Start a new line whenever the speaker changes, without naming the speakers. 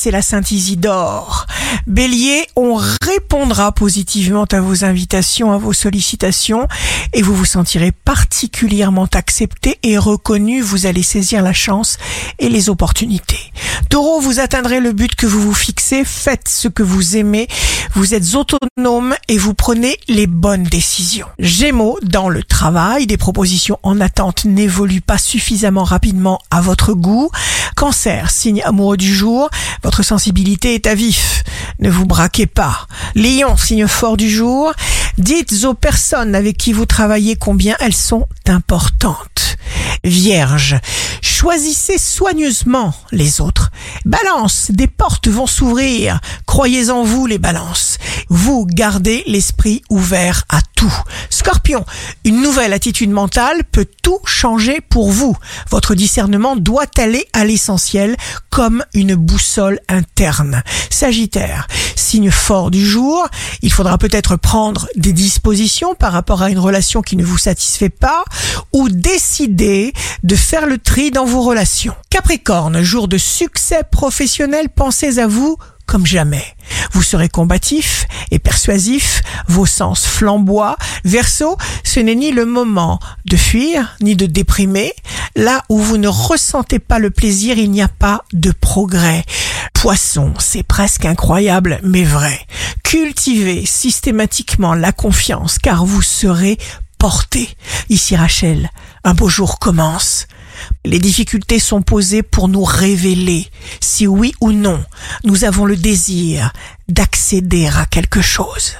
c'est la Sainte Isidore. Bélier, on répondra positivement à vos invitations, à vos sollicitations et vous vous sentirez particulièrement accepté et reconnu. Vous allez saisir la chance et les opportunités. Taureau, vous atteindrez le but que vous vous fixez. Faites ce que vous aimez. Vous êtes autonome et vous prenez les bonnes décisions. Gémeaux, dans le travail, des propositions en attente n'évoluent pas suffisamment rapidement à votre goût. Cancer, signe amoureux du jour, votre sensibilité est à vif. Ne vous braquez pas. Lion, signe fort du jour, dites aux personnes avec qui vous travaillez combien elles sont importantes. Vierge, choisissez soigneusement les autres. Balance, des portes vont s'ouvrir. Croyez en vous les balances. Vous gardez l'esprit ouvert à tout. Scorpion, une nouvelle attitude mentale peut tout changer pour vous. Votre discernement doit aller à l'essentiel comme une boussole interne. Sagittaire, signe fort du jour, il faudra peut-être prendre des dispositions par rapport à une relation qui ne vous satisfait pas ou décider de faire le tri dans vos relations. Capricorne, jour de succès professionnel, pensez à vous comme jamais. Vous serez combatif et persuasif, vos sens flamboient. Verseau, ce n'est ni le moment de fuir, ni de déprimer. Là où vous ne ressentez pas le plaisir, il n'y a pas de progrès. Poisson, c'est presque incroyable, mais vrai. Cultivez systématiquement la confiance, car vous serez porté. Ici Rachel, un beau jour commence. Les difficultés sont posées pour nous révéler si oui ou non nous avons le désir d'accéder à quelque chose.